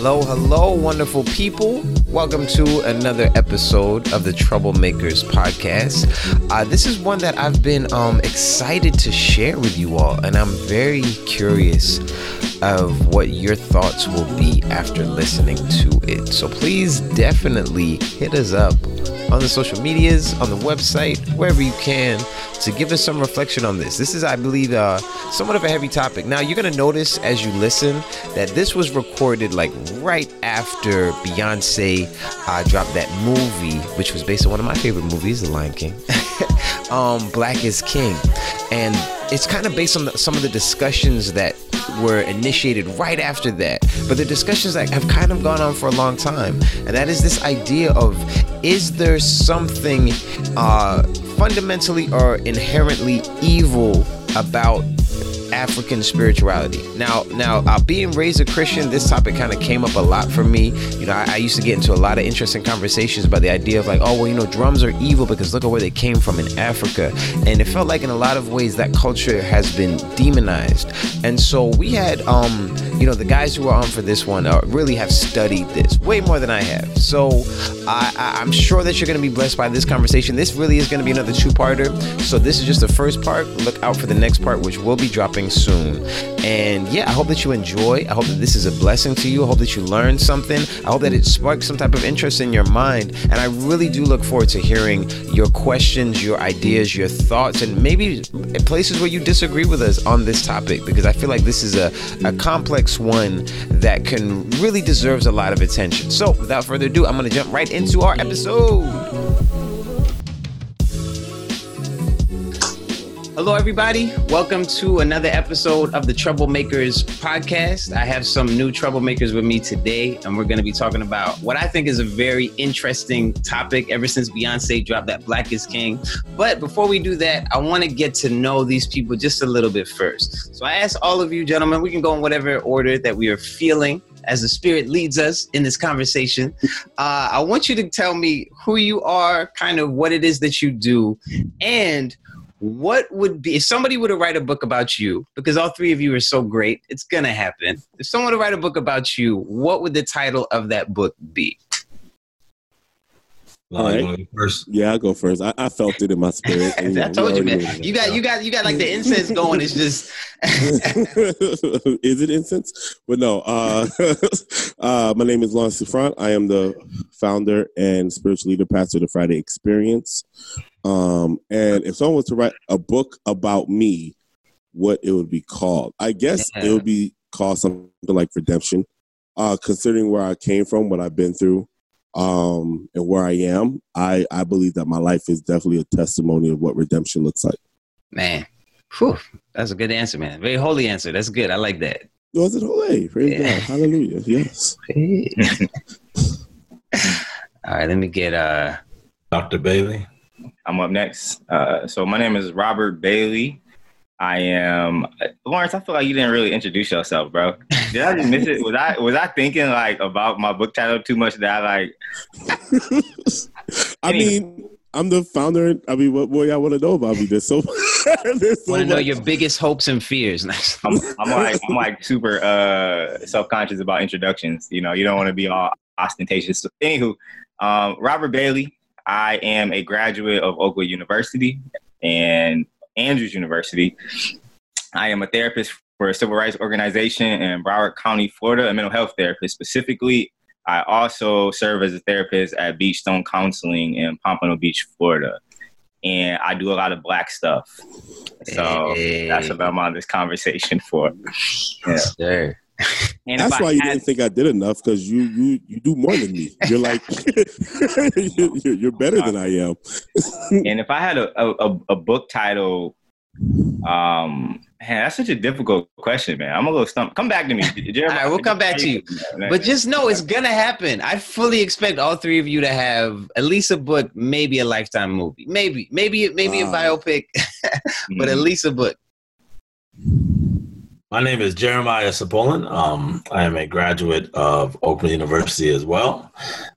Hello, hello, wonderful people. Welcome to another episode of the Troublemakers podcast. Uh, this is one that I've been um, excited to share with you all, and I'm very curious of what your thoughts will be after listening to it. So please definitely hit us up on the social medias, on the website, wherever you can, to give us some reflection on this. This is, I believe, uh, somewhat of a heavy topic. Now, you're going to notice as you listen that this was recorded like right after Beyonce uh, dropped that movie, which was based on one of my favorite movies, The Lion King, um, Black is King. And it's kind of based on the, some of the discussions that were initiated right after that. But the discussions that have kind of gone on for a long time. And that is this idea of is there something uh, fundamentally or inherently evil about African spirituality. Now, now, uh, being raised a Christian, this topic kind of came up a lot for me. You know, I, I, used to get into a lot of interesting conversations about the idea of like, oh, well, you know, drums are evil because look at where they came from in Africa, and it felt like in a lot of ways that culture has been demonized. And so we had, um, you know, the guys who are on for this one uh, really have studied this way more than I have. So I, I, I'm sure that you're going to be blessed by this conversation. This really is going to be another two-parter. So this is just the first part. Look out for the next part, which will be dropping soon. And yeah, I hope that you enjoy. I hope that this is a blessing to you. I hope that you learn something. I hope that it sparks some type of interest in your mind. And I really do look forward to hearing your questions, your ideas, your thoughts, and maybe places where you disagree with us on this topic because I feel like this is a, a complex one that can really deserves a lot of attention. So without further ado, I'm going to jump right into our episode. Hello, everybody. Welcome to another episode of the Troublemakers podcast. I have some new troublemakers with me today, and we're going to be talking about what I think is a very interesting topic ever since Beyonce dropped that Black is King. But before we do that, I want to get to know these people just a little bit first. So I ask all of you, gentlemen, we can go in whatever order that we are feeling as the spirit leads us in this conversation. Uh, I want you to tell me who you are, kind of what it is that you do, and what would be if somebody were to write a book about you because all three of you are so great it's gonna happen. If someone were to write a book about you what would the title of that book be all right. First. Yeah, I'll go first. I, I felt it in my spirit. And, I told you, man. You got, you got, you got like the incense going. It's just. is it incense? But no. Uh, uh, my name is Lawrence Souffrant. I am the founder and spiritual leader, pastor of the Friday Experience. Um, and if someone was to write a book about me, what it would be called? I guess yeah. it would be called something like Redemption. Uh, considering where I came from, what I've been through, um, and where I am, I, I believe that my life is definitely a testimony of what redemption looks like. Man, Whew, that's a good answer, man. Very holy answer. That's good. I like that. Was it holy? Praise yeah. God. Hallelujah. Yes. All right, let me get uh Dr. Bailey. I'm up next. Uh, so my name is Robert Bailey. I am Lawrence. I feel like you didn't really introduce yourself, bro. Did I just miss it? Was I was I thinking like about my book title too much that I like? I mean, I'm the founder. I mean, what more y'all want to know about me? There's so. there's so want to know your biggest hopes and fears. I'm, I'm like I'm like super uh, self conscious about introductions. You know, you don't want to be all ostentatious. So, anywho, um, Robert Bailey. I am a graduate of Oakwood University and Andrews University. I am a therapist for a civil rights organization in Broward County, Florida, a mental health therapist. Specifically, I also serve as a therapist at Beachstone Counseling in Pompano Beach, Florida. And I do a lot of black stuff. So hey. that's about my this conversation for. Yeah. Sure. And That's why you had, didn't think I did enough because you you you do more than me. You're like you're, better than I am. and if I had a, a, a book title, um, man, that's such a difficult question, man. I'm a little stumped. Come back to me. Jeremiah, all right, we'll come back to you. But just know it's gonna happen. I fully expect all three of you to have at least a book, maybe a lifetime movie, maybe, maybe, maybe a biopic, but mm-hmm. at least a book. My name is Jeremiah Sapolin. Um, I am a graduate of Oakwood University as well.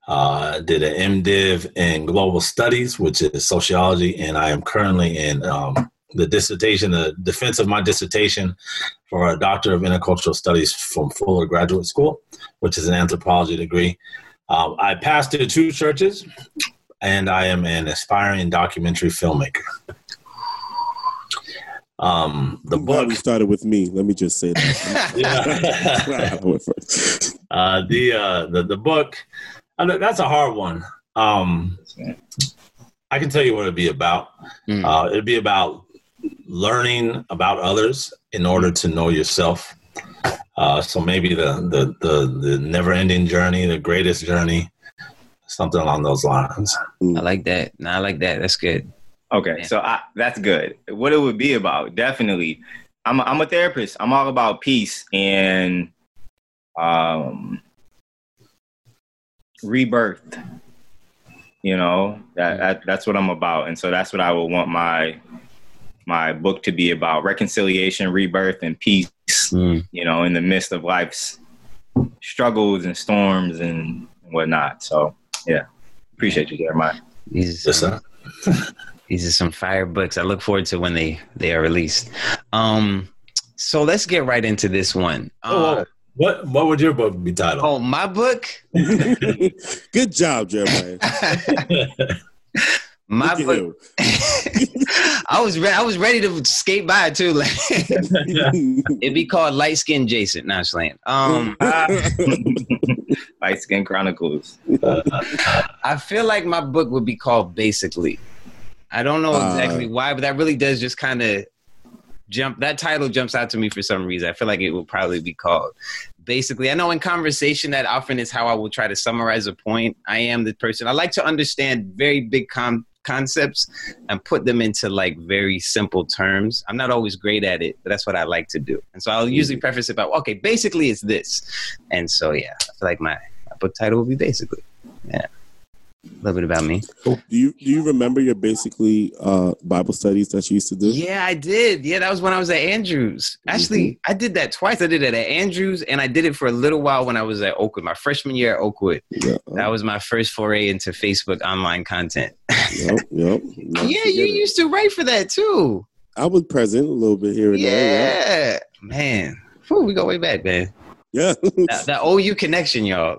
Uh, did an MDiv in Global Studies, which is sociology, and I am currently in um, the dissertation, the defense of my dissertation for a Doctor of Intercultural Studies from Fuller Graduate School, which is an anthropology degree. Um, I pastor two churches, and I am an aspiring documentary filmmaker. Um, the I'm glad book we started with me. Let me just say that. Yeah. I went first. uh, the, uh, the the book I know that's a hard one. Um, I can tell you what it'd be about. Mm. Uh, it'd be about learning about others in order to know yourself. Uh, so maybe the, the the the never ending journey, the greatest journey, something along those lines. I like that. No, I like that. That's good. Okay, Yeah. so I, that's good. What it would be about, definitely. I'm a, I'm a therapist. I'm all about peace and um, rebirth. You know that, that that's what I'm about, and so that's what I would want my my book to be about: reconciliation, rebirth, and peace. Mm. You know, in the midst of life's struggles and storms and whatnot. So, yeah, appreciate you, Jeremiah. These are Yes, some, sir. these are some fire books. I look forward to when they they are released. Um, so let's get right into this one. Oh, Uh, whoa. what what would your book be titled? oh, my book. Good job, Jeremiah. My book. I was re- I was ready to skate by it too. Like, it'd be called Light Skin Jason. Not slant. Um, Light Skin Chronicles. I feel like my book would be called Basically. I don't know Uh, exactly why, but that really does just kind of jump. That title jumps out to me for some reason. I feel like it will probably be called Basically. I know in conversation that often is how I will try to summarize a point. I am the person. I like to understand very big com- concepts and put them into like very simple terms. I'm not always great at it, but that's what I like to do. And so I'll usually preface it by, okay, basically it's this. And so, yeah, I feel like my book title will be Basically. Yeah. A little bit about me. do you do you remember your basically uh, Bible studies that you used to do? Yeah, I did. Yeah, that was when I was at Andrews. Actually, I did that twice. I did it at Andrews, and I did it for a little while when I was at Oakwood, my freshman year at Oakwood. Yeah. That was my first foray into Facebook online content. Yep. Yep. Yeah, you it. used to write for that too. I was present a little bit here and there. Yeah, man. Whew, we go way back, man. Yeah. that, that OU connection, y'all.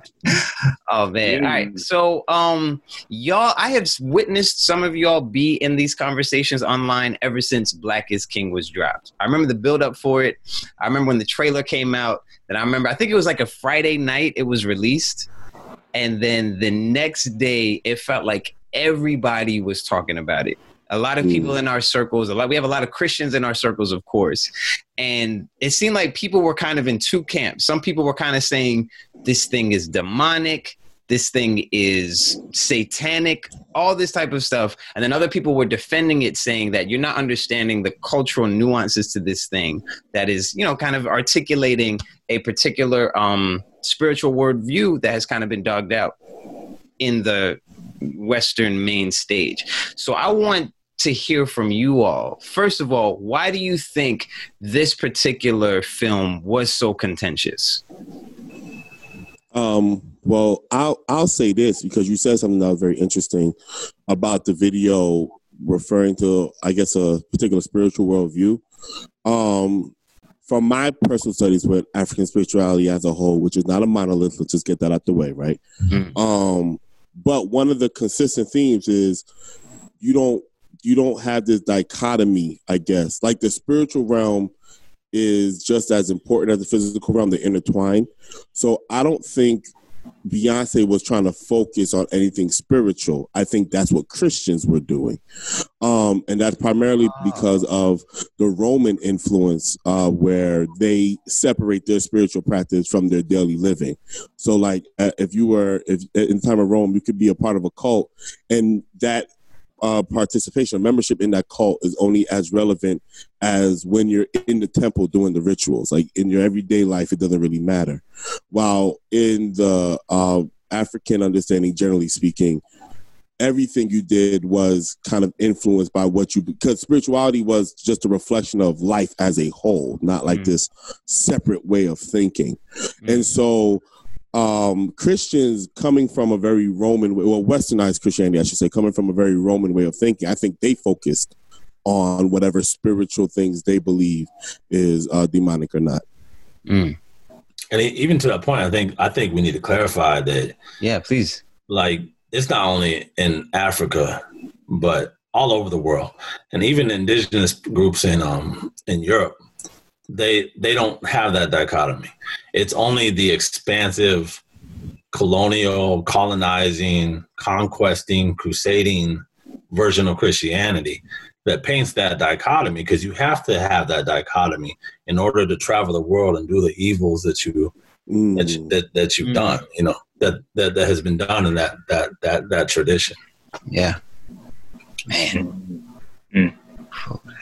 oh man. All right. So um y'all, I have witnessed some of y'all be in these conversations online ever since Black is King was dropped. I remember the build up for it. I remember when the trailer came out. And I remember I think it was like a Friday night it was released. And then the next day it felt like everybody was talking about it. A lot of people in our circles, a lot we have a lot of Christians in our circles, of course. And it seemed like people were kind of in two camps. Some people were kind of saying this thing is demonic, this thing is satanic, all this type of stuff. And then other people were defending it, saying that you're not understanding the cultural nuances to this thing that is, you know, kind of articulating a particular um, spiritual worldview that has kind of been dogged out in the Western main stage. So I want to hear from you all. First of all, why do you think this particular film was so contentious? Um, well, I'll I'll say this because you said something that was very interesting about the video referring to, I guess, a particular spiritual worldview. Um, from my personal studies with African spirituality as a whole, which is not a monolith, let's just get that out the way, right? Mhm. Um, but one of the consistent themes is you don't you don't have this dichotomy, I guess. Like the spiritual realm is just as important as the physical realm, they're intertwined. So I don't think Beyonce was trying to focus on anything spiritual. I think that's what Christians were doing. Um, and that's primarily because of the Roman influence, uh, where they separate their spiritual practice from their daily living. So, like, uh, if you were if in the time of Rome, you could be a part of a cult, and that uh, participation, membership in that cult is only as relevant as when you're in the temple doing the rituals. Like in your everyday life, it doesn't really matter. While in the uh, African understanding, generally speaking, everything you did was kind of influenced by what you because spirituality was just a reflection of life as a whole, not like Mm. this separate way of thinking. And so um, Christians coming from a very Roman way, well, westernized Christianity, I should say, coming from a very Roman way of thinking, I think they focused on whatever spiritual things they believe is uh, demonic or not. Mm. And even to that point, I think I think we need to clarify that. Yeah, please. Like it's not only in Africa, but all over the world, and even indigenous groups in um in Europe, they they don't have that dichotomy. It's only the expansive, colonial, colonizing, conquesting, crusading version of Christianity that paints that dichotomy because you have to have that dichotomy in order to travel the world and do the evils that you mm. that, you, that, that you've mm. done you know that, that that has been done in that that that that tradition yeah man mm.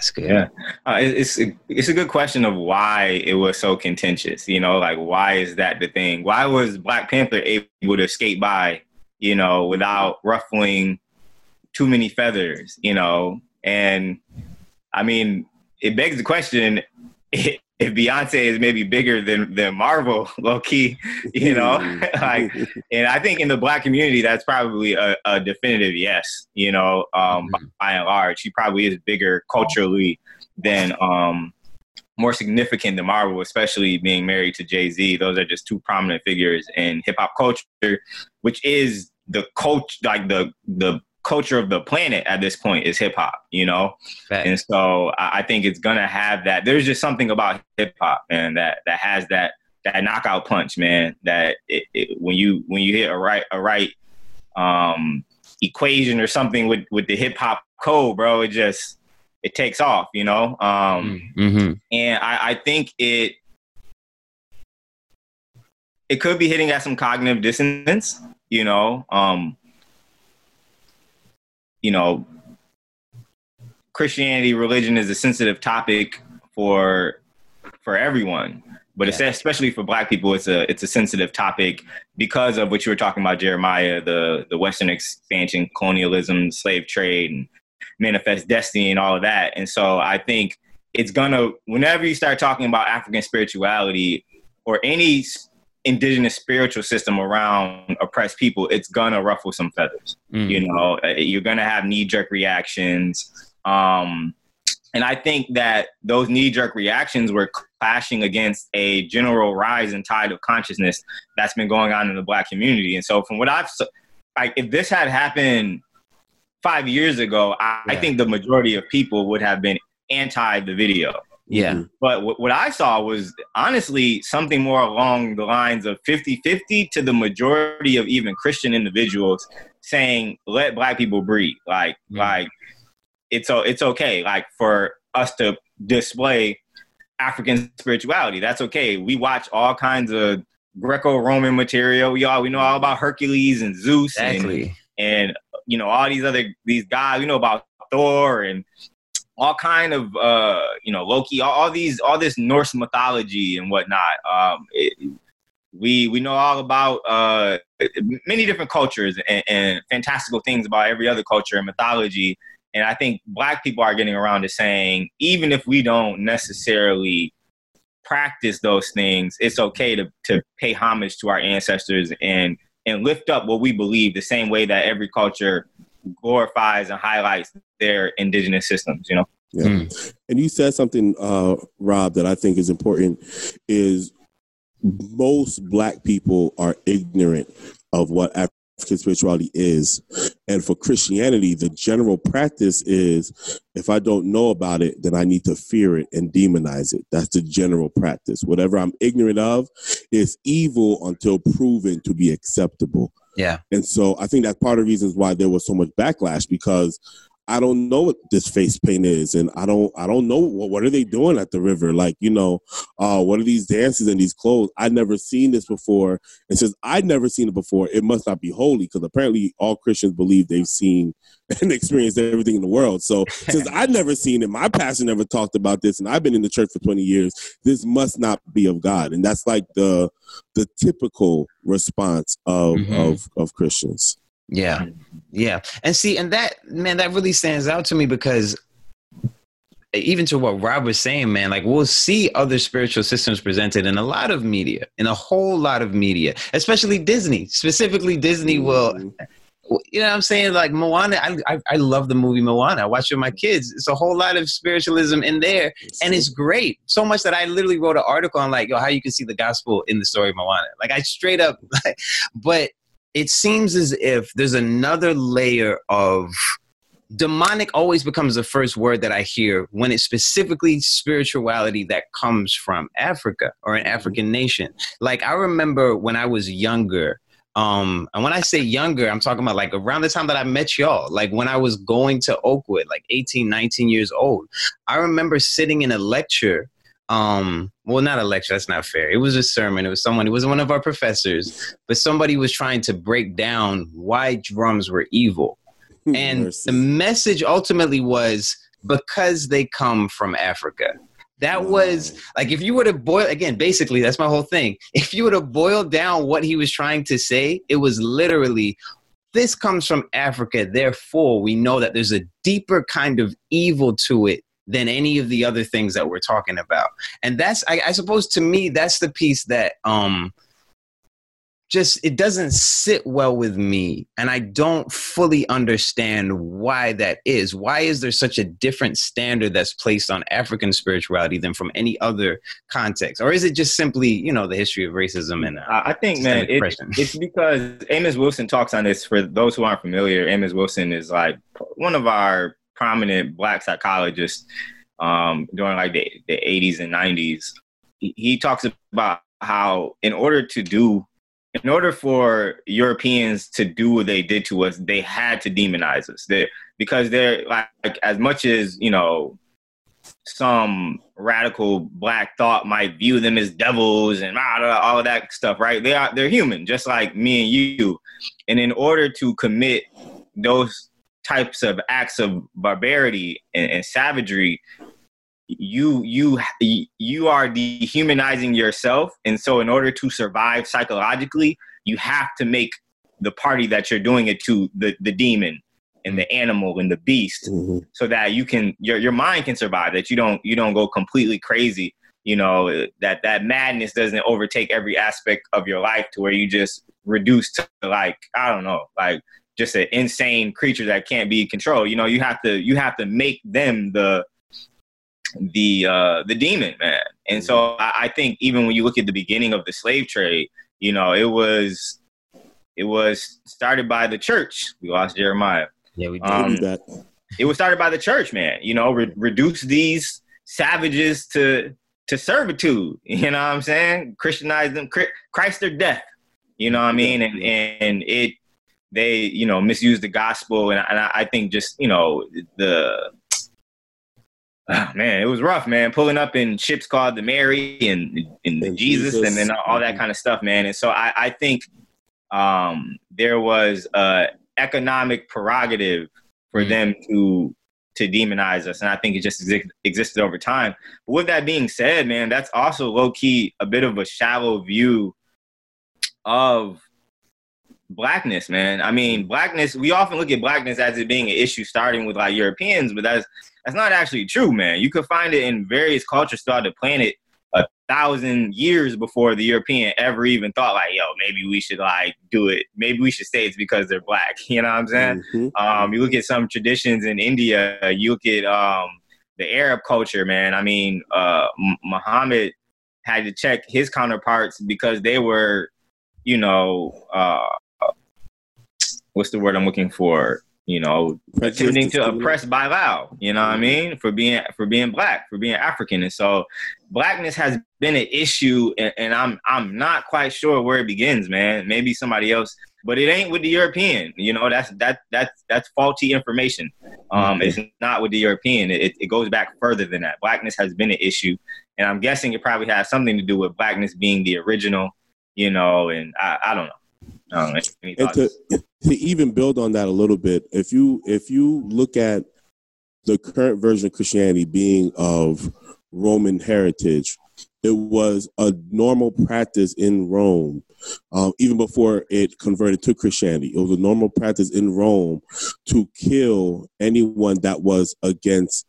That's good yeah. Uh, it's it's a good question of why it was so contentious you know like why is that the thing? Why was black panther able to skate by you know without ruffling too many feathers you know? And I mean, it begs the question if Beyonce is maybe bigger than than Marvel, low key, you know, like, and I think in the black community, that's probably a, a definitive yes, you know, um, mm-hmm. by and large, she probably is bigger culturally than um, more significant than Marvel, especially being married to Jay Z. Those are just two prominent figures in hip hop culture, which is the coach, like the the culture of the planet at this point is hip hop, you know? And so I, I, think it's gonna have that. There's just something about hip hop, man, that that has that that knockout punch, man. That it, it, when you when you hit a right a right um, equation or something with with the hip hop code, bro, it just it takes off, you know. Um, mm-hmm. And I, I think it it could be hitting at some cognitive dissonance, you know. Um, you know, Christianity, religion is a sensitive topic for for everyone, but yeah. especially for Black people, it's a it's a sensitive topic because of what you were talking about, Jeremiah, the the Western expansion, colonialism, slave trade, and manifest destiny, and all of that. And so I think it's gonna whenever you start talking about African spirituality or any indigenous spiritual system around oppressed people, it's gonna ruffle some feathers. Mm. You know, uh, you're gonna have knee jerk reactions. Um, and I think that those knee jerk reactions were clashing against a general rise and tide of consciousness that's been going on in the black community. And so, from what I've, like, if this had happened five years ago, I, yeah. I think the majority of people would have been anti the video. Yeah. Mm-hmm. But w- what I saw was honestly something more along the lines of 50 50 to the majority of even Christian individuals saying, let black people breathe. Like, mm-hmm. like, it's, it's okay. Like, for us to display African spirituality. That's okay. We watch all kinds of Greco-Roman material. We all we know all about Hercules and Zeus exactly. and, and you know all these other these guys. We know about Thor and all kind of uh, you know Loki, all, all, these all this Norse mythology and whatnot. Um, it, we we know all about uh, many different cultures and, and, fantastical things about every other culture and mythology. And I think Black people are getting around to saying, even if we don't necessarily practice those things, it's okay to to pay homage to our ancestors and and lift up what we believe the same way that every culture glorifies and highlights their indigenous systems, you know? Yeah. Mm. And you said something, uh, Rob, that I think is important is most black people are ignorant of what African spirituality is. And for Christianity, the general practice is if I don't know about it, then I need to fear it and demonize it. That's the general practice. Whatever I'm ignorant of is evil until proven to be acceptable. Yeah. And so I think that's part of the reasons why there was so much backlash because I don't know what this face paint is, and I don't I don't know what what are they doing at the river. Like you know, uh, what are these dances and these clothes? I'd never seen this before, and since I'd never seen it before, it must not be holy because apparently all Christians believe they've seen and experienced everything in the world. So since I'd never seen it, my pastor never talked about this, and I've been in the church for twenty years. This must not be of God, and that's like the the typical response of mm-hmm. of of Christians. Yeah. Mm-hmm. Yeah. And see, and that, man, that really stands out to me because even to what Rob was saying, man, like we'll see other spiritual systems presented in a lot of media, in a whole lot of media, especially Disney. Specifically, Disney will mm-hmm. you know what I'm saying? Like Moana, I, I, I love the movie Moana. I watch it with my kids. It's a whole lot of spiritualism in there, and it's great. So much that I literally wrote an article on like, yo, how you can see the gospel in the story of Moana. Like I straight up, but it seems as if there's another layer of demonic always becomes the first word that I hear when it's specifically spirituality that comes from Africa or an African nation. Like I remember when I was younger, um, and when I say younger, I'm talking about like around the time that I met y'all, like when I was going to Oakwood, like 18, 19 years old. I remember sitting in a lecture um well not a lecture that's not fair. It was a sermon it was someone it was one of our professors but somebody was trying to break down why drums were evil. And the message ultimately was because they come from africa. That was like if you were to boil again basically that's my whole thing. If you were to boil down what he was trying to say it was literally this comes from africa therefore we know that there's a deeper kind of evil to it than any of the other things that we're talking about. And that's, I, I suppose, to me, that's the piece that um, just it doesn't sit well with me, and I don't fully understand why that is. Why is there such a different standard that's placed on African spirituality than from any other context, or is it just simply, you know, the history of racism and? Uh, I think, man, it, it's because Amos Wilson talks on this. For those who aren't familiar, Amos Wilson is like one of our prominent black psychologist um, during like the, the 80s and 90s. He, talks about how in order to do in order for Europeans to do what they did to us, they had to demonize us. They, because they're like, like, as much as you know, some radical black thought might view them as devils and all of that stuff. Right? They are they're human, just like me and you. And in order to commit those types of acts of barbarity and, and savagery, you you you are dehumanizing yourself, and so in order to survive psychologically, you have to make the party that you're doing it to the the demon and the animal and the beast mm-hmm. so that you can your your mind can survive that you don't you don't go completely crazy you know that that madness doesn't overtake every aspect of your life to where you just reduce to like i don't know like just an insane creature that can't be controlled. You know, you have to you have to make them the the uh, the demon man. And so mm-hmm. I, I think even when you look at the beginning of the slave trade, you know, it was it was started by the church. We lost Jeremiah. Yeah, we did um, that. It was started by the church, man. You know, re- reduce these savages to to servitude. You know what I'm saying? Christianize them, Christ their death. You know what I mean? And and it they you know misuse the gospel. And, and I, I, think just you know the oh, man it was rough man pulling up in ships called the mary and, and, and jesus, jesus, and then all that kind of stuff man. And so i, I think um, there was a economic prerogative for mm. them to to demonize us. And i think it just exi- existed over time. But with that being said man that's also low-key a bit of a shallow view of blackness, man. I mean, blackness. We often look at blackness as it being an issue starting with like Europeans, but that's that's not actually true, man. You could find it in various cultures throughout the planet a thousand years before the European ever even thought like, yo, maybe we should like do it. Maybe we should say it's because they're black. You know what I'm saying? Mm-hmm. Um, you look at some traditions in India. You look at um, the Arab culture, man. I mean, uh, Muhammad had to check his counterparts because they were, you know, uh, what's the word I'm looking for? You know, pretending to oppress by Lao. You know what I mean? For being for being black, for being African, and so blackness has been an issue, and, and I'm I'm not quite sure where it begins, man. Maybe somebody else but it ain't with the European. You know, that's that that's that's faulty information. Um. It's not with the European. It, it goes back further than that. Blackness has been an issue, and I'm guessing it probably has something to do with blackness being the original. You know, and I, I don't know. Um, and to, to even build on that a little bit, if you if you look at the current version of Christianity being of Roman heritage, it was a normal practice in Rome, um, even before it converted to Christianity. It was a normal practice in Rome to kill anyone that was against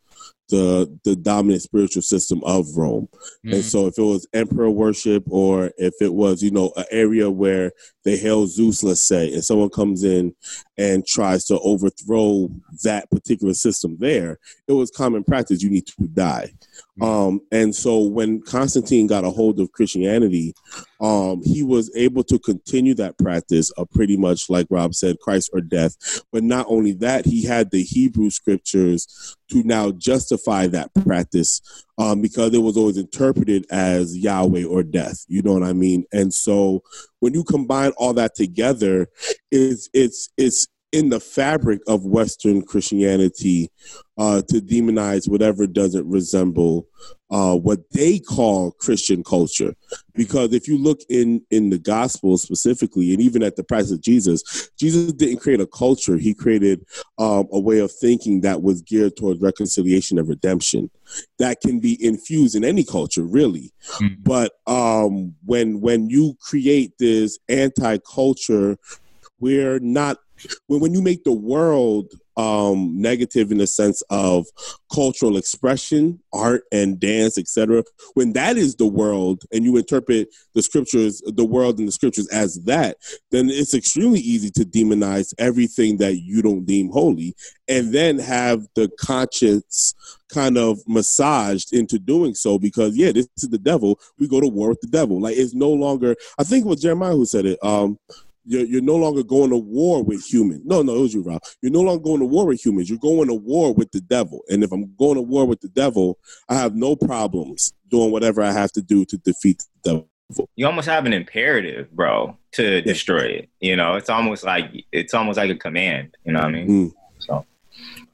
the the dominant spiritual system of Rome. Mm-hmm. And so if it was emperor worship or if it was, you know, an area where they hail Zeus, let's say, and someone comes in and tries to overthrow that particular system there, it was common practice you need to die. Mm-hmm. Um, and so when Constantine got a hold of Christianity, um, he was able to continue that practice of pretty much like Rob said, Christ or death. But not only that, he had the Hebrew scriptures to now justify that practice um, because it was always interpreted as Yahweh or death. You know what I mean? And so when you combine all that together, it's it's it's in the fabric of Western Christianity uh, to demonize whatever doesn't resemble uh, what they call Christian culture. Because if you look in in the gospel specifically, and even at the price of Jesus, Jesus didn't create a culture. He created um, a way of thinking that was geared towards reconciliation and redemption. That can be infused in any culture, really. Mm-hmm. But um, when when you create this anti culture, we're not when, when you make the world um, negative in the sense of cultural expression, art and dance, etc. When that is the world, and you interpret the scriptures, the world and the scriptures as that, then it's extremely easy to demonize everything that you don't deem holy, and then have the conscience kind of massaged into doing so because yeah, this is the devil. We go to war with the devil. Like it's no longer. I think it was Jeremiah who said it. Um, you're, you're no longer going to war with humans. No, no, it was you, Rob. You're no longer going to war with humans. You're going to war with the devil. And if I'm going to war with the devil, I have no problems doing whatever I have to do to defeat the devil. You almost have an imperative, bro, to destroy it. You know, it's almost like it's almost like a command. You know what I mean? Mm. So.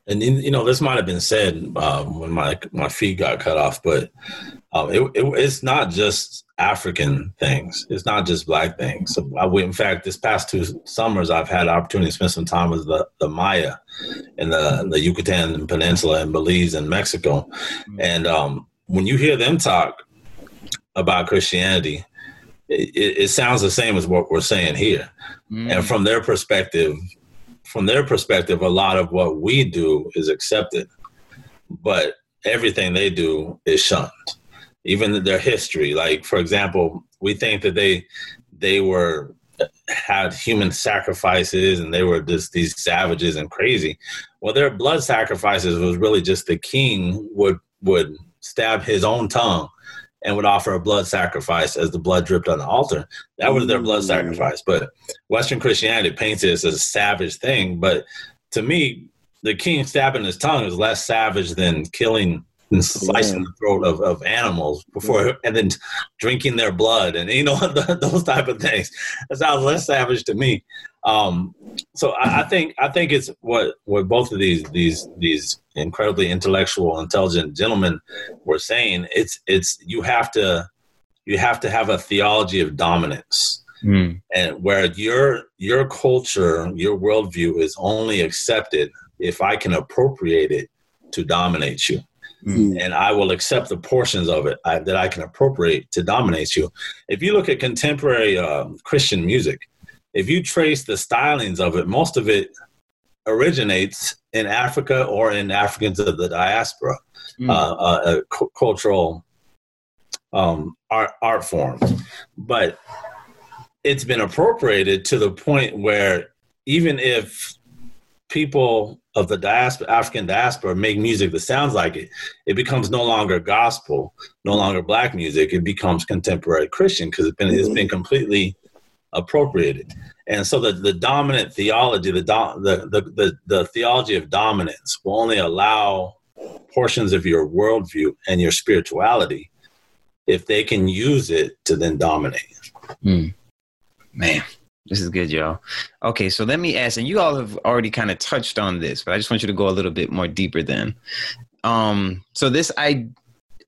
And you know, this might have been said um, when my my feet got cut off, but um, it, it, it's not just African things. It's not just black things. So I, in fact, this past two summers, I've had opportunity to spend some time with the, the Maya in the, the Yucatan Peninsula in Belize and Mexico. Mm-hmm. And um, when you hear them talk about Christianity, it, it, sounds the same as what we're saying here. Mm. And from their perspective, from their perspective, a lot of what we do is accepted, but everything they do is shunned even their history. Like for example, we think that they they were had human sacrifices and they were just these savages and crazy. Well, their blood sacrifices was really just the king would would stab his own tongue and would offer a blood sacrifice as the blood dripped on the altar. That was their blood mm-hmm. sacrifice. But Western Christianity paints it as a savage thing. But to me, the king stabbing his tongue is less savage than killing and slicing the throat of, of animals before and then drinking their blood and you know those type of things. That sounds less savage to me. Um, so I, I, think i think it's what what both of these these these incredibly intellectual intelligent gentlemen were saying. It's it's you have to you have to have a theology of dominance. Mm. and where your your culture your worldview is only accepted if i can appropriate it to dominate you Mm. And I will accept the portions of it I, that I can appropriate to dominate you. If you look at contemporary uh, Christian music, if you trace the stylings of it, most of it originates in Africa or in Africans of the diaspora, mm. uh, uh, cu- cultural um, art art forms. But it's been appropriated to the point where even if people of the diaspora, African diaspora make music that sounds like it, it becomes no longer gospel, no longer black music. It becomes contemporary Christian because it's been, it's been completely appropriated. And so the, the dominant theology, the, do, the, the, the, the theology of dominance will only allow portions of your worldview and your spirituality if they can use it to then dominate. Mm. Man. This is good, y'all. Okay, so let me ask, and you all have already kind of touched on this, but I just want you to go a little bit more deeper then. Um, so this I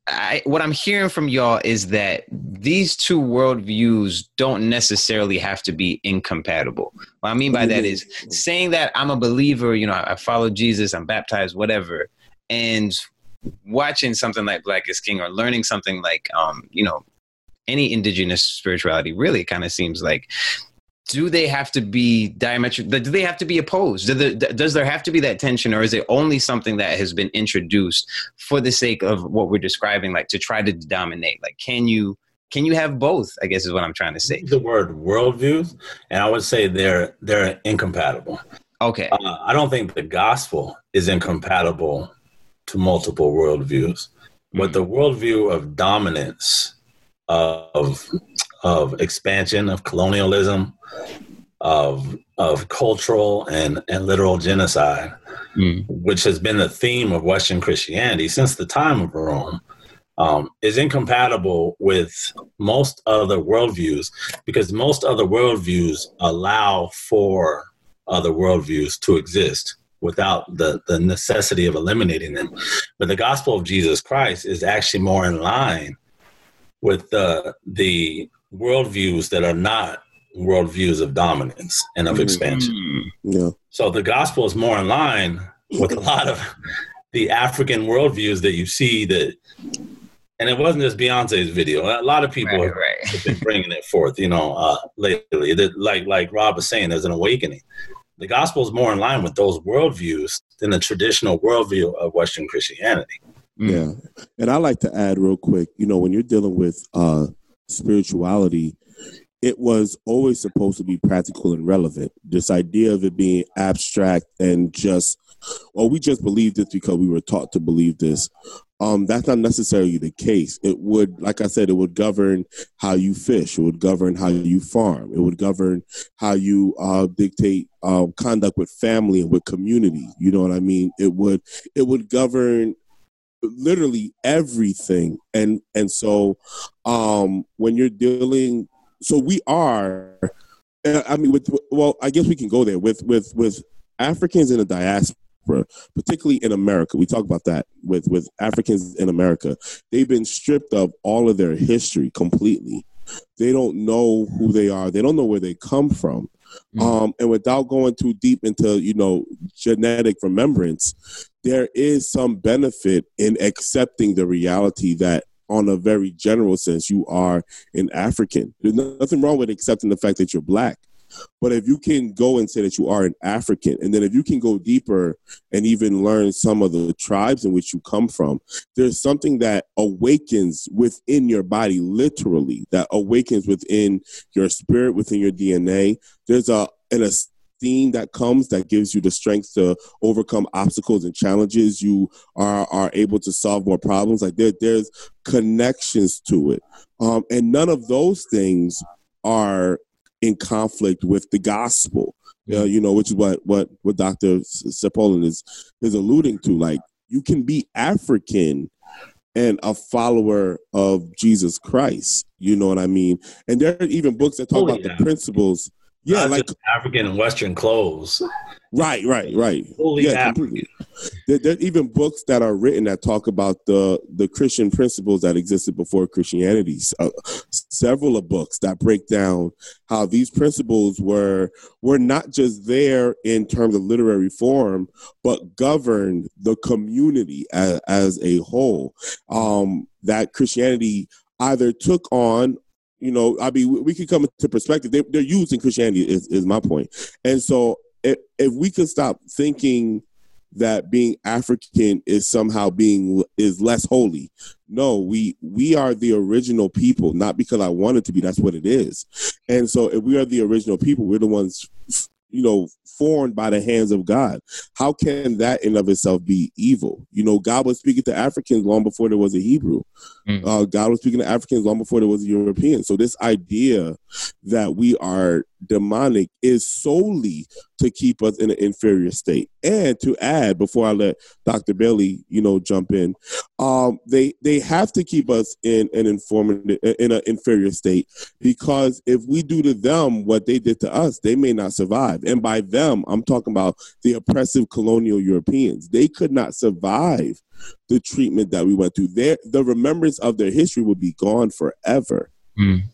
I, what I'm hearing from y'all is that these two worldviews don't necessarily have to be incompatible. What I mean by that is saying that I'm a believer, you know, I follow Jesus, I'm baptized, whatever, and watching something like Black is King or learning something like, um, you know, any indigenous spirituality really kind of seems like do they have to be diametric? Do they have to be opposed? Do the, does there have to be that tension, or is it only something that has been introduced for the sake of what we're describing, like to try to dominate? Like, can you can you have both? I guess is what I'm trying to say. The word worldviews, and I would say they're they're incompatible. Okay. Uh, I don't think the gospel is incompatible to multiple worldviews, but the worldview of dominance, of of expansion, of colonialism, of of cultural and, and literal genocide, mm. which has been the theme of Western Christianity since the time of Rome, um, is incompatible with most other worldviews because most other worldviews allow for other worldviews to exist without the, the necessity of eliminating them. But the gospel of Jesus Christ is actually more in line with the, the worldviews that are not worldviews of dominance and of expansion. Mm-hmm. Yeah. So the gospel is more in line with a lot of the African worldviews that you see that, and it wasn't just Beyonce's video. A lot of people right, have, right. have, been bringing it forth, you know, uh, lately. That, like like Rob was saying, there's an awakening. The gospel is more in line with those worldviews than the traditional worldview of Western Christianity. Mm. Yeah, and I like to add real quick. You know, when you're dealing with uh, spirituality, it was always supposed to be practical and relevant. This idea of it being abstract and just, well, we just believe this because we were taught to believe this. Um, that's not necessarily the case. It would, like I said, it would govern how you fish. It would govern how you farm. It would govern how you uh, dictate uh, conduct with family and with community. You know what I mean? It would, it would govern literally everything. And and so, um, when you're dealing so we are uh, i mean with well i guess we can go there with with with africans in the diaspora particularly in america we talk about that with with africans in america they've been stripped of all of their history completely they don't know who they are they don't know where they come from mm. um, and without going too deep into you know genetic remembrance there is some benefit in accepting the reality that on a very general sense, you are an African. There's nothing wrong with accepting the fact that you're black. But if you can go and say that you are an African, and then if you can go deeper and even learn some of the tribes in which you come from, there's something that awakens within your body, literally, that awakens within your spirit, within your DNA. There's a an, theme that comes that gives you the strength to overcome obstacles and challenges. You are are able to solve more problems. Like there, there's connections to it, um, and none of those things are in conflict with the gospel. Uh, you know, which is what what what Doctor Sepolin is is alluding to. Like you can be African and a follower of Jesus Christ. You know what I mean? And there are even books that talk about the principles yeah, like African and Western clothes. Right, right, right. Fully yeah, African. There, there, are even books that are written that talk about the the Christian principles that existed before Christianity. Uh, several of books that break down how these principles were were not just there in terms of literary form, but governed the community as, as a whole. Um, that Christianity either took on you know, I mean, we could come into perspective. They, are used in Christianity, is, is my point. And so, if, if we could stop thinking that being African is somehow being is less holy. No, we we are the original people, not because I wanted to be. That's what it is. And so, if we are the original people, we're the ones you know, formed by the hands of God. How can that in of itself be evil? You know, God was speaking to Africans long before there was a Hebrew. Mm. Uh, God was speaking to Africans long before there was a European. So this idea that we are demonic is solely to keep us in an inferior state. And to add, before I let Dr. Bailey, you know, jump in, um, they they have to keep us in an informative in an inferior state because if we do to them what they did to us, they may not survive. And by them, I'm talking about the oppressive colonial Europeans. They could not survive the treatment that we went through. Their the remembrance of their history would be gone forever. Mm.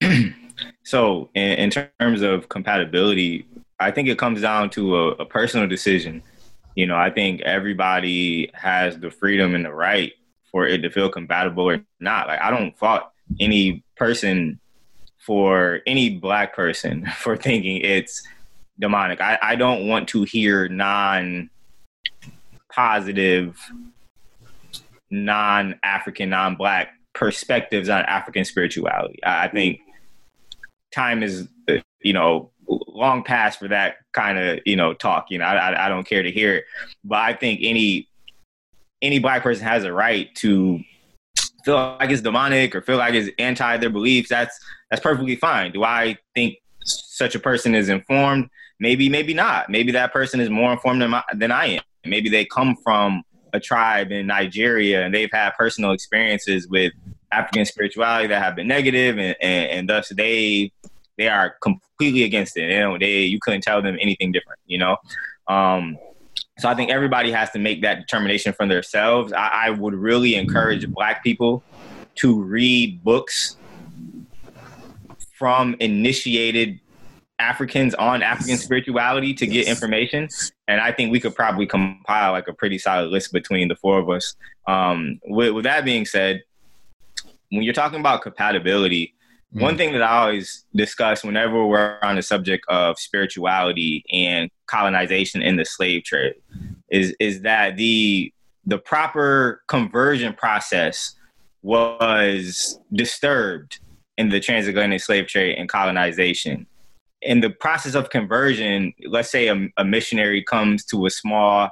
so, in, in, terms of compatibility, I think it comes down to a, a personal decision. You know, I think everybody has the freedom and the right for it to feel compatible or not. Like, I don't fault any person for any black person for thinking it's demonic. I, I don't want to hear non positive, non African, non black perspectives on African spirituality. I, I think time is, you know, long past for that kind of, you know, talk. You know, I, I don't care to hear it. But I think any any black person has a right to feel like it's demonic or feel like it's anti their beliefs. That's that's perfectly fine. Do I think such a person is informed? Maybe, maybe not. Maybe that person is more informed than, my, than I am. Maybe they come from a tribe in Nigeria and they've had personal experiences with African spirituality that have been negative and, and, and thus they they are completely against it. You know, they you couldn't tell them anything different, you know? Um, so I think everybody has to make that determination for themselves. I, I would really encourage black people to read books from initiated Africans on African spirituality to get information. And I think we could probably compile like a pretty solid list between the four of us. Um, with, with that being said, when you're talking about compatibility, mm. one thing that I always discuss whenever we're on the subject of spirituality and colonization in the slave trade is is that the the proper conversion process was disturbed in the transatlantic slave trade and colonization. In the process of conversion, let's say a, a missionary comes to a small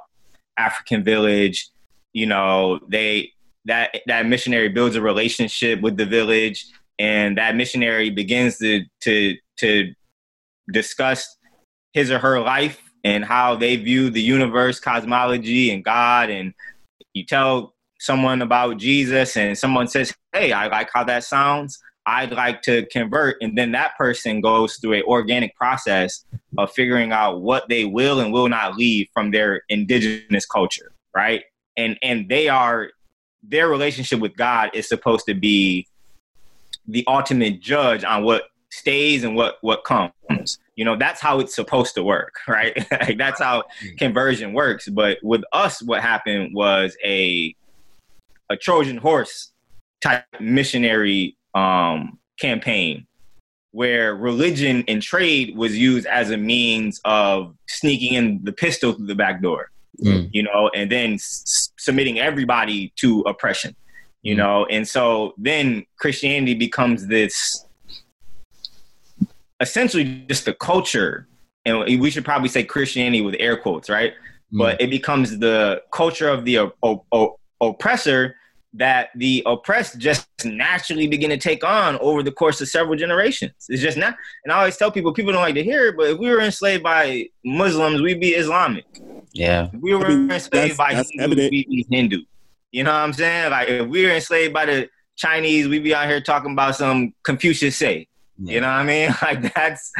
African village, you know, they that that missionary builds a relationship with the village and that missionary begins to to to discuss his or her life and how they view the universe cosmology and god. And you tell someone about jesus and someone says hey i like how that sounds. I'd like to convert. And then that person goes through an organic process of figuring out what they will and will not leave from their indigenous culture right? And and they are their relationship with God is supposed to be the ultimate judge on what stays and what what comes. You know, that's how it's supposed to work, right? like that's how conversion works. But with us, what happened was a a Trojan horse type missionary um, campaign where religion and trade was used as a means of sneaking in the pistol through the back door mm. you know, and then s- submitting everybody to oppression, you mm. know, and so then Christianity becomes this essentially just the culture, and we should probably say Christianity with air quotes, right? Mm. But it becomes the culture of the oppressor that the oppressed just naturally begin to take on over the course of several generations. It's just not, and I always tell people, people don't like to hear it, but if we were enslaved by Muslims, we'd be Islamic. Yeah. If we were I mean, enslaved by that's Hindu, we'd be Hindu. You know what I'm saying? Like if we were enslaved by the Chinese, we'd be out here talking about some Confucius say. Yeah. You know what I mean? Like that's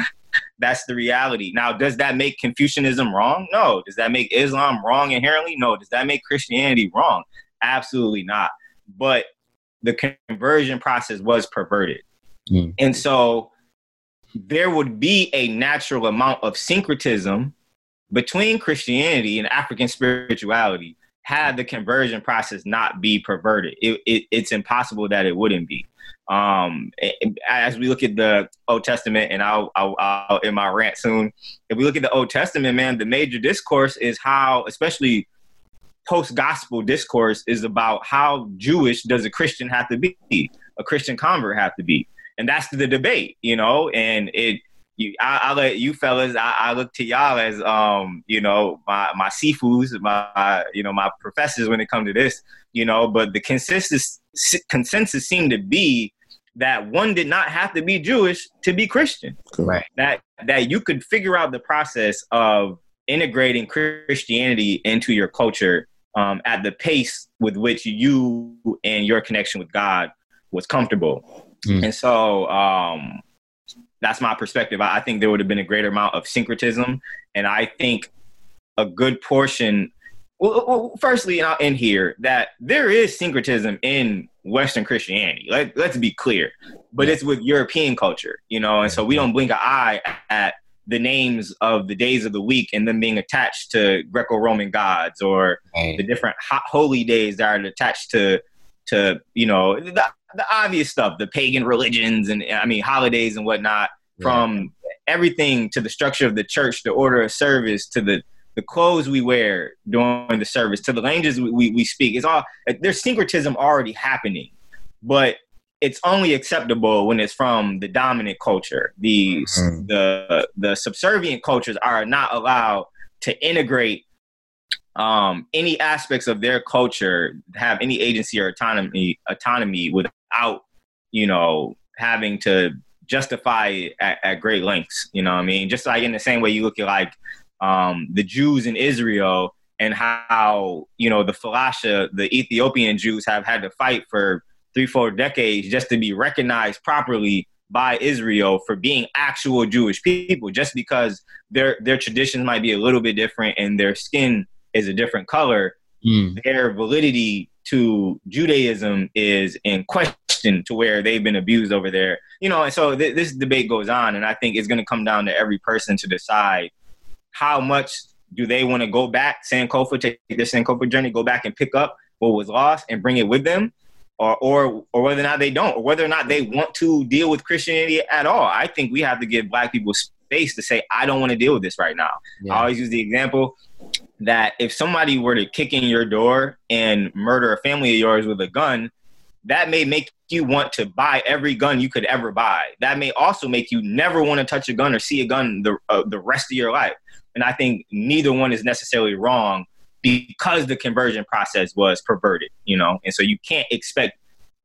that's the reality. Now, does that make Confucianism wrong? No. Does that make Islam wrong inherently? No. Does that make Christianity wrong? Absolutely not. But the conversion process was perverted. Mm. And so there would be a natural amount of syncretism between Christianity and African spirituality had the conversion process not be perverted. It, it, it's impossible that it wouldn't be. Um, as we look at the Old Testament, and I'll, I'll, I'll in my rant soon. If we look at the Old Testament, man, the major discourse is how, especially post gospel discourse is about how Jewish does a Christian have to be, a Christian convert have to be, and that's the debate, you know. And it, you, I, I let you fellas, I, I, look to y'all as, um, you know, my my sifus, my you know my professors when it comes to this, you know. But the consensus consensus seemed to be that one did not have to be Jewish to be Christian. Right. That that you could figure out the process of integrating Christianity into your culture um, at the pace with which you and your connection with God was comfortable. Mm. And so um, that's my perspective. I, I think there would have been a greater amount of syncretism. And I think a good portion, well, well firstly, and I'll end here, that there is syncretism in Western Christianity. Let, let's be clear. But yeah. it's with European culture, you know, and so we don't blink an eye at the names of the days of the week and them being attached to Greco-Roman gods or right. the different holy days that are attached to to you know the, the obvious stuff, the pagan religions and I mean holidays and whatnot, from everything to the structure of the church, the order of service, to the the clothes we wear during the service, to the languages we, we, we speak. It's all there's syncretism already happening, but it's only acceptable when it's from the dominant culture. The mm-hmm. the the subservient cultures are not allowed to integrate um, any aspects of their culture, have any agency or autonomy autonomy without you know having to justify it at, at great lengths. You know what I mean? Just like in the same way you look at like um, the Jews in Israel and how you know the Falasha, the Ethiopian Jews, have had to fight for three, four decades just to be recognized properly by Israel for being actual Jewish people. Just because their their traditions might be a little bit different and their skin is a different color, mm. their validity to Judaism is in question to where they've been abused over there. You know, and so th- this debate goes on, and I think it's going to come down to every person to decide how much do they want to go back, Sankofa, take their Sankofa journey, go back and pick up what was lost and bring it with them, or or or whether or not they don't, or whether or not they want to deal with Christianity at all. I think we have to give Black people space to say, I don't want to deal with this right now. Yeah. I always use the example that if somebody were to kick in your door and murder a family of yours with a gun, that may make you want to buy every gun you could ever buy. That may also make you never want to touch a gun or see a gun the uh, the rest of your life. And I think neither one is necessarily wrong because the conversion process was perverted, you know. And so you can't expect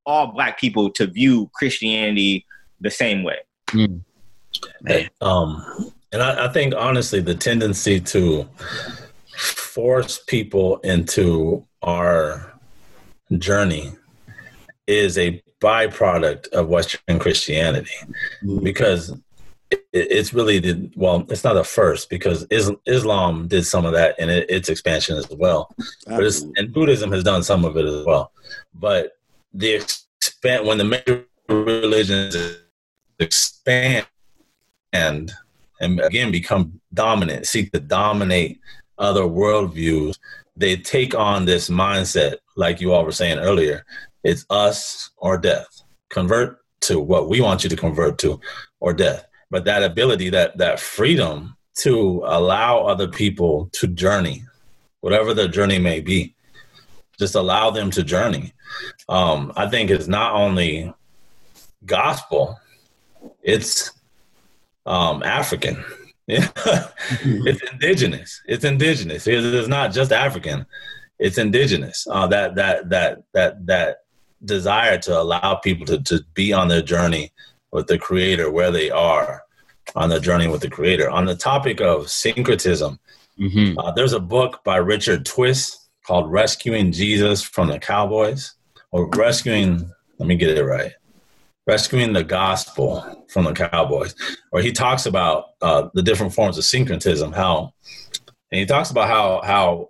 all black people to view Christianity the same way. Mm. Um, and I, I think honestly, the tendency to force people into our journey is a byproduct of Western Christianity mm-hmm. Because it's really the well it's not the first because islam did some of that in its expansion as well but and buddhism has done some of it as well but the expand when the major religions expand and and again become dominant seek to dominate other worldviews, they take on this mindset, like you all were saying earlier. It's us or death. Convert to what we want you to convert to, or death. But that ability, that that freedom to allow other people to journey, whatever their journey may be, just allow them to journey. Um, I think it's not only gospel, it's um, African it's indigenous. It's indigenous. It's not just African. It's indigenous. Uh, that that that that that desire to allow people to to be on their journey with the Creator where they are on the journey with the Creator. On the topic of syncretism, mm-hmm. uh, there's a book by Richard Twiss called "Rescuing Jesus from the Cowboys" or "Rescuing." Let me get it right rescuing the gospel from the cowboys where he talks about uh, the different forms of syncretism how and he talks about how how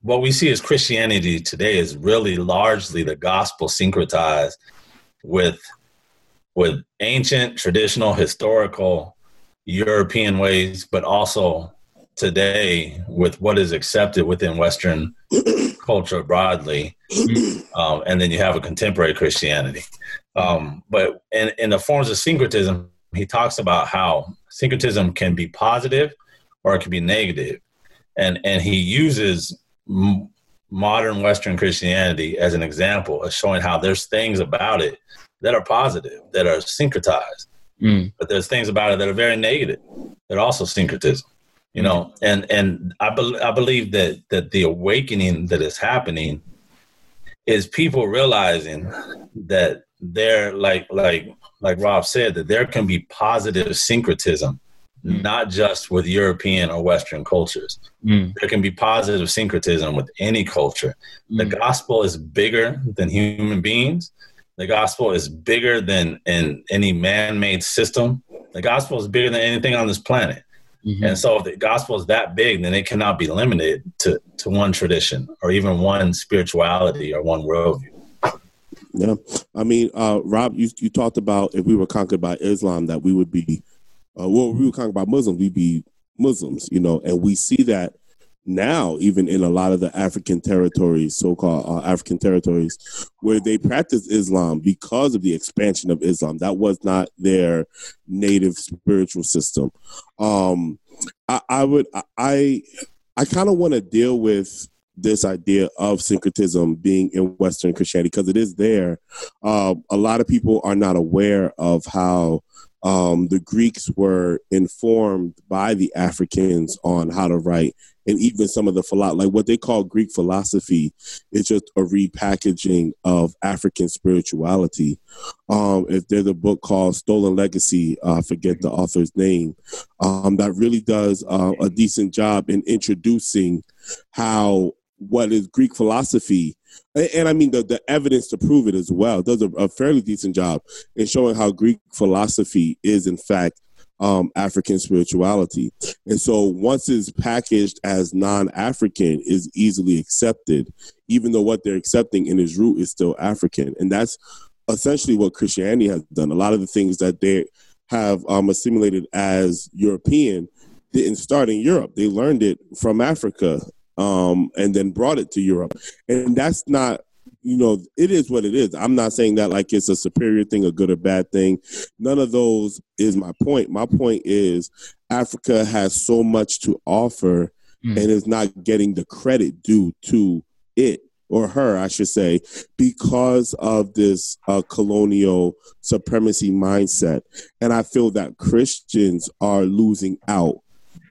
what we see as christianity today is really largely the gospel syncretized with with ancient traditional historical european ways but also today with what is accepted within western culture broadly um, and then you have a contemporary christianity um, but in, in the forms of syncretism, he talks about how syncretism can be positive or it can be negative. And, and he uses m- modern Western Christianity as an example of showing how there's things about it that are positive, that are syncretized. Mm. But there's things about it that are very negative, that are also syncretism. You know, and and I, be- I believe that that the awakening that is happening is people realizing that there like like like rob said that there can be positive syncretism mm. not just with european or western cultures mm. there can be positive syncretism with any culture mm. the gospel is bigger than human beings the gospel is bigger than in any man-made system. The gospel is bigger than anything on this planet. Mm-hmm. and so if the gospel is that big then it cannot be limited to, to one tradition or even one spirituality or one worldview. Yeah, I mean, uh, Rob, you you talked about if we were conquered by Islam, that we would be, uh, well, we were conquered by Muslims, we'd be Muslims, you know, and we see that now, even in a lot of the African territories, so-called uh, African territories, where they practice Islam because of the expansion of Islam. That was not their native spiritual system. Um, I, I would, I, I kind of want to deal with this idea of syncretism being in Western Christianity because it is there. Uh, a lot of people are not aware of how um, the Greeks were informed by the Africans on how to write, and even some of the philosophy, like what they call Greek philosophy, is just a repackaging of African spirituality. Um, if there's a book called Stolen Legacy, uh, I forget the author's name, um, that really does uh, a decent job in introducing how what is Greek philosophy, and, and I mean the, the evidence to prove it as well, does a, a, fairly decent job in showing how Greek philosophy is in fact um, African spirituality. And so once it's packaged as non-African is easily accepted, even though what they're accepting in its root is still African. And that's essentially what Christianity has done. A lot of the things that they have um, assimilated as European didn't start in Europe. They learned it from Africa um, and then brought it to Europe. And that's not, you know, it is what it is. I'm not saying that like it's a superior thing, a good or bad thing. None of those is my point. My point is Africa has so much to offer mm. and is not getting the credit due to it or her, I should say, because of this uh, colonial supremacy mindset. And I feel that Christians are losing out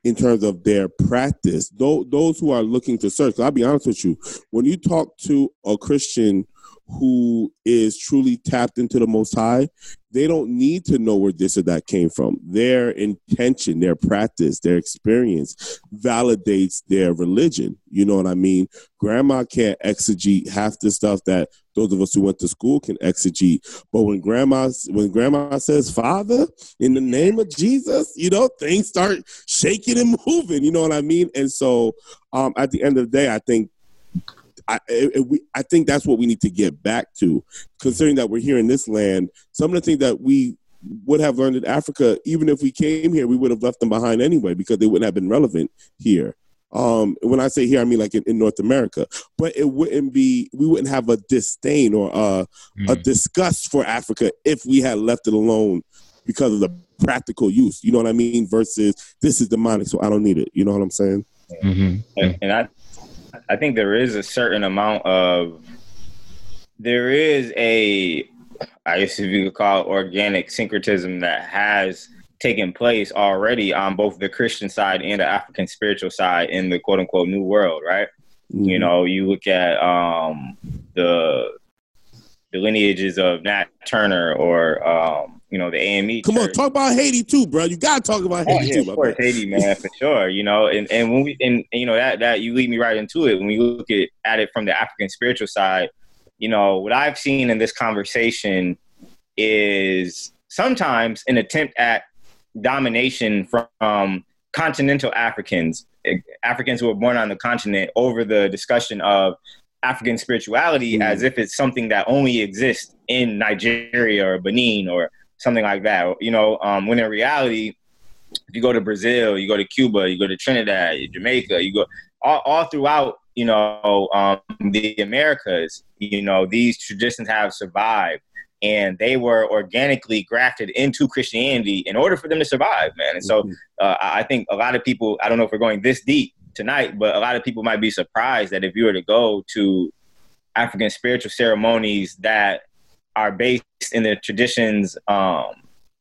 in terms of their practice. Those, those who are looking to search, I'll be honest with you, when you talk to a Christian who is truly tapped into the Most High, they don't need to know where this or that came from. Their intention, their practice, their experience validates their religion. You know what I mean? Grandma can't exegete half the stuff that those of us who went to school can exegete. But when grandma when grandma says Father in the name of Jesus, you know, things start shaking and moving. You know what I mean? And so um, at the end of the day, I think I, it, we, I think that's what we need to get back to, considering that we're here in this land. Some of the things that we would have learned in Africa, even if we came here, we would have left them behind anyway because they wouldn't have been relevant here. Um, when I say here, I mean like in, in, North America. But it wouldn't be, we wouldn't have a disdain or a, mm. a disgust for Africa if we had left it alone because of the practical use. You know what I mean? Versus this is demonic, so I don't need it. You know what I'm saying? Mm-hmm. And, and I I think there is a certain amount of there is a I guess if you could call it organic syncretism that has taken place already on both the Christian side and the African spiritual side in the quote unquote new world, right? Mm-hmm. You know, you look at um, the the lineages of Nat Turner or um, you know, the AME. Come church. on, talk about Haiti too, bro. You gotta talk about Haiti oh, yeah, too, of course, Haiti, man, for sure. You know, and, and when we and, and, you know that that you lead me right into it when we look at, at it from the African spiritual side. You know, what I've seen in this conversation is sometimes an attempt at domination from continental Africans, Africans who were born on the continent, over the discussion of African spirituality mm-hmm. as if it's something that only exists in Nigeria or Benin or something like that. You know, um, when in reality, if you go to Brazil, you go to Cuba, you go to Trinidad, Jamaica, you go all, all throughout, you know, um, the Americas, you know, these traditions have survived and they were organically grafted into Christianity in order for them to survive, man. And so mm-hmm. uh, I think a lot of people, I don't know if we're going this deep tonight, but a lot of people might be surprised that if you were to go to African spiritual ceremonies that are based in the traditions um,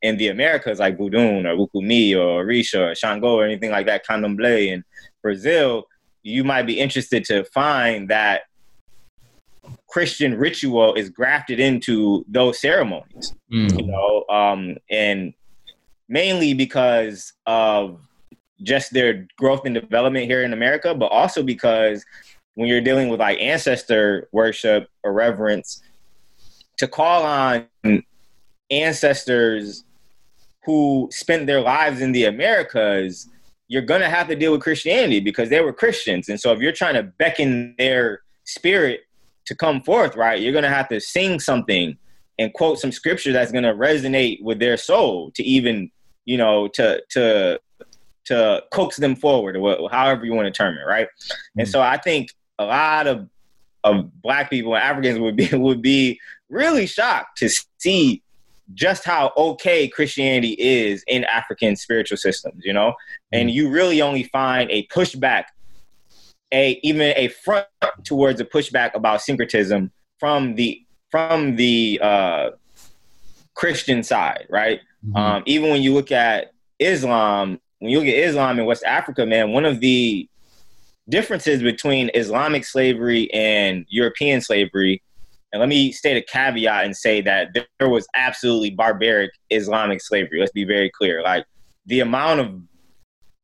in the Americas, like Vodun or Lukumí or Orisha or Shango or anything like that, Candomblé in Brazil, you might be interested to find that Christian ritual is grafted into those ceremonies, mm. you know, um, and mainly because of just their growth and development here in America, but also because when you're dealing with like ancestor worship or reverence, to call on ancestors who spent their lives in the Americas, you're going to have to deal with Christianity because they were Christians. And so if you're trying to beckon their spirit to come forth, right, you're to have to sing something and quote some scripture that's to resonate with their soul to even, you know, to to to coax them forward, or however you want to term it, right? Mm-hmm. And so I think a lot of of black people and Africans would be would be really shocked to see just how okay Christianity is in African spiritual systems, you know? And you really only find a pushback, a even a front towards a pushback about syncretism from the from the uh, Christian side, right? Mm-hmm. Um, even when you look at Islam, when you look at Islam in West Africa, man, one of the differences between Islamic slavery and European slavery and let me state a caveat and say that there was absolutely barbaric Islamic slavery. Let's be very clear. Like the amount of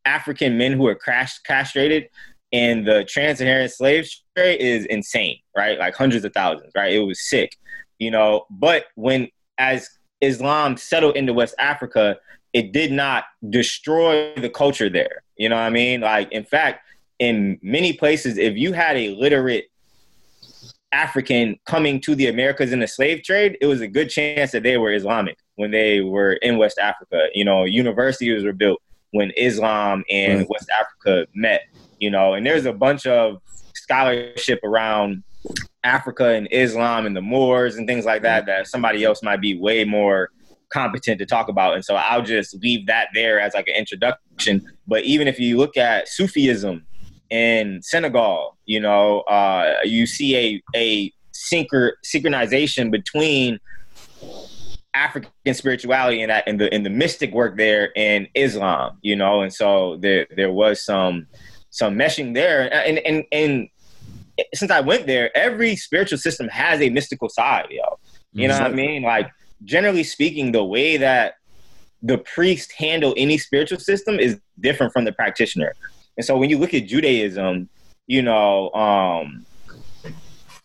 African men who are crash, castrated in the trans-Saharan slave trade is insane, right? Like hundreds of thousands, right? It was sick, you know. But when as Islam settled into West Africa, it did not destroy the culture there. You know what I mean? Like in fact, in many places, if you had a literate African coming to the Americas in the slave trade, it was a good chance that they were Islamic when they were in West Africa. You know, universities were built when Islam and right. West Africa met, you know, and there's a bunch of scholarship around Africa and Islam and the Moors and things like that that somebody else might be way more competent to talk about. And so I'll just leave that there as like an introduction. But even if you look at Sufism, in Senegal, you know, uh, you see a a synchro- synchronization between African spirituality and that and the and the mystic work there in Islam, you know, and so there there was some some meshing there, and and and since I went there, every spiritual system has a mystical side, yo. You know what I mean? Like generally speaking, the way that the priest handle any spiritual system is different from the practitioner. And so when you look at Judaism, you know, um,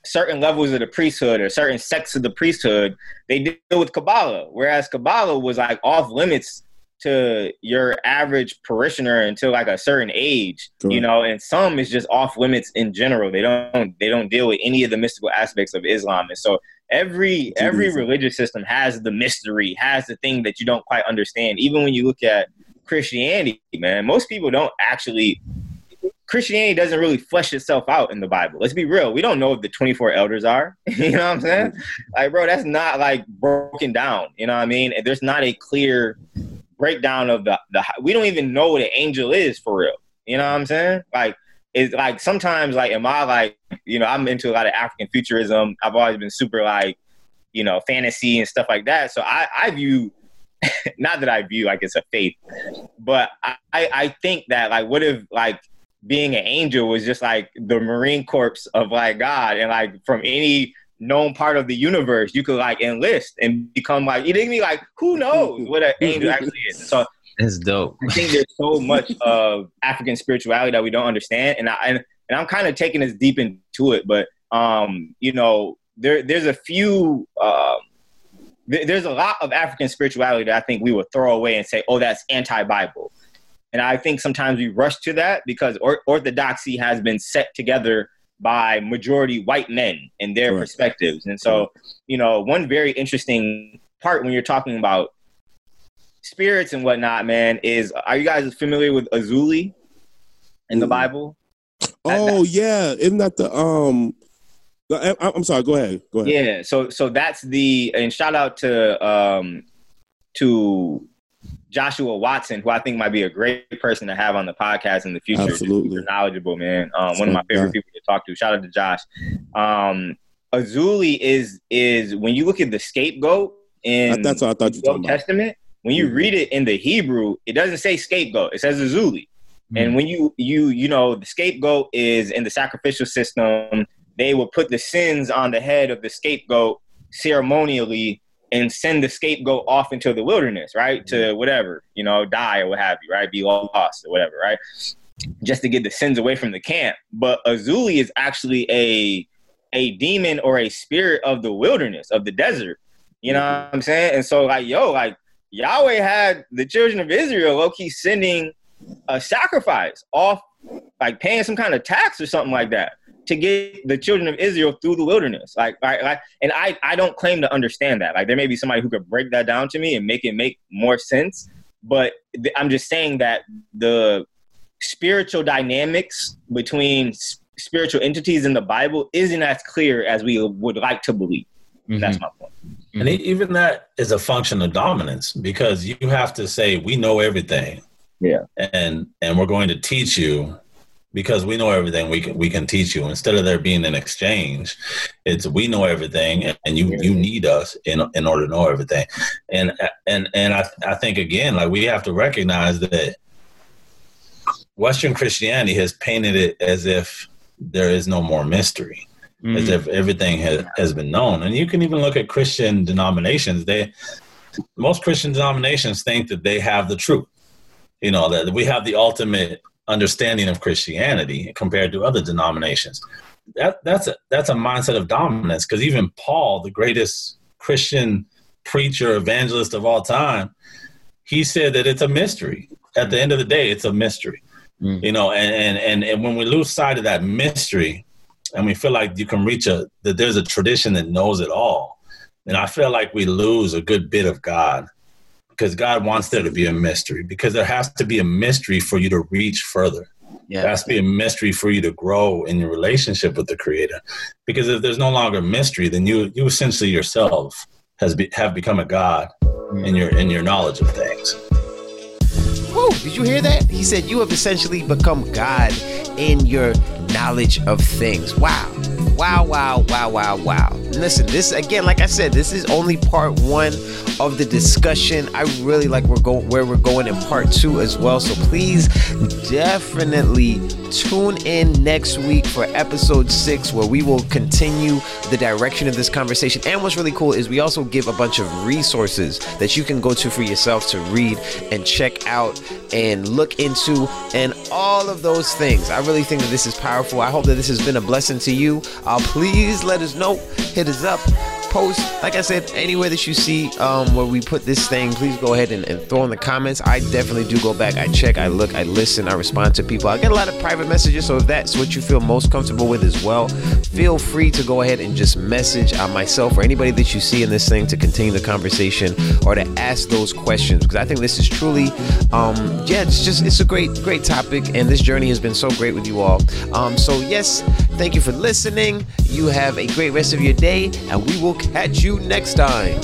certain levels of the priesthood or certain sects of the priesthood, they deal with Kabbalah, whereas Kabbalah was like off limits to your average parishioner until like a certain age, you know, and some is just off limits in general. They don't they don't deal with any of the mystical aspects of Islam. And so every every religious system has the mystery, has the thing that you don't quite understand. Even when you look at Christianity, man. Most people don't actually Christianity doesn't really flesh itself out in the Bible. Let's be real. We don't know what the 24 elders are. you know what I'm saying? Like, bro, that's not like broken down. You know what I mean? There's not a clear breakdown of the, the we don't even know what an angel is for real. You know what I'm saying? Like, it's like sometimes like am I like, you know, I'm into a lot of African futurism. I've always been super like, you know, fantasy and stuff like that. So I, I view not that I view like it's a faith, but I, I think that like what if like being an angel was just like the Marine Corps of like God and like from any known part of the universe you could like enlist and become like you think me like who knows what an angel actually is. So it's dope. I think there's so much of African spirituality that we don't understand, and I and, and I'm kind of taking this deep into it, but um, you know, there there's a few um there's a lot of African spirituality that I think we would throw away and say, oh, that's anti Bible. And I think sometimes we rush to that because or- orthodoxy has been set together by majority white men and their right. perspectives. And so, you know, one very interesting part when you're talking about spirits and whatnot, man, is are you guys familiar with Azuli in the Bible? Oh that, yeah, isn't that the um I, am sorry. Go ahead. Go ahead. Yeah. So so that's the and shout out to um to Joshua Watson, who I think might be a great person to have on the podcast in the future. Absolutely knowledgeable, man. Um, one of my favorite people to talk to. Shout out to Josh. Um, Azuli is is when you look at the scapegoat in that's what I thought you the Old Testament. When you mm-hmm. read it in the Hebrew, it doesn't say scapegoat; it says Azuli. Mm-hmm. And when you you you know the scapegoat is in the sacrificial system they would put the sins on the head of the scapegoat ceremonially and send the scapegoat off into the wilderness, right? To mm-hmm. whatever, you know, die or what have you, right? Be lost or whatever, right? Just to get the sins away from the camp. But Azuli is actually a a demon or a spirit of the wilderness, of the desert. You know what I'm saying? And so like, yo, like Yahweh had the children of Israel low key sending a sacrifice off, like paying some kind of tax or something like that to get the children of Israel through the wilderness. Like, like, like, and I, I don't claim to understand that. Like, there may be somebody who could break that down to me and make it make more sense. but th- I'm just saying that the spiritual dynamics between s- spiritual entities in the Bible isn't as clear as we would like to believe. Mm-hmm. That's my point. And even that is a function of dominance because you have to say we know everything. Yeah. And and we're going to teach you because we know everything we can we can teach you instead of there being an exchange it's we know everything and, and you you need us in in order to know everything and and and I I think again like we have to recognize that western christianity has painted it as if there is no more mystery Mm-hmm. as if everything has, has been known. And you can even look at Christian denominations. They most Christian denominations think that they have the truth. You know, that we have the ultimate understanding of Christianity compared to other denominations. That that's a that's a mindset of dominance because even Paul, the greatest Christian preacher, evangelist of all time, he said that it's a mystery. At the end of the day, it's a mystery. Mm. You know, and, and and and when we lose sight of that mystery, and we feel like you can reach a that there's a tradition that knows it all and i feel like we lose a good bit of god because god wants there to be a mystery because there has to be a mystery for you to reach further Yeah. there has to be a mystery for you to grow in your relationship with the creator because if there's no longer mystery then you you essentially yourself has be, have become a god in your in your knowledge of things Whoa, did you hear that? He said you have essentially become God in your knowledge of things. Wow. Wow, wow, wow, wow, wow. Listen, this again, like I said, this is only part one of the discussion. I really like we're going where we're going in part two as well. So please definitely tune in next week for episode six, where we will continue the direction of this conversation. And what's really cool is we also give a bunch of resources that you can go to for yourself to read and check out and look into and all of those things. I really think that this is powerful. I hope that this has been a blessing to you. Uh, please let us know. Hit us up. Post, like I said, anywhere that you see um, where we put this thing, please go ahead and, and throw in the comments. I definitely do go back. I check, I look, I listen, I respond to people. I get a lot of private messages, so if that's what you feel most comfortable with as well, feel free to go ahead and just message uh, myself or anybody that you see in this thing to continue the conversation or to ask those questions because I think this is truly, um, yeah, it's just it's a great great topic and this journey has been so great with you all. Um, so yes, thank you for listening. You have a great rest of your day, and we will catch you next time.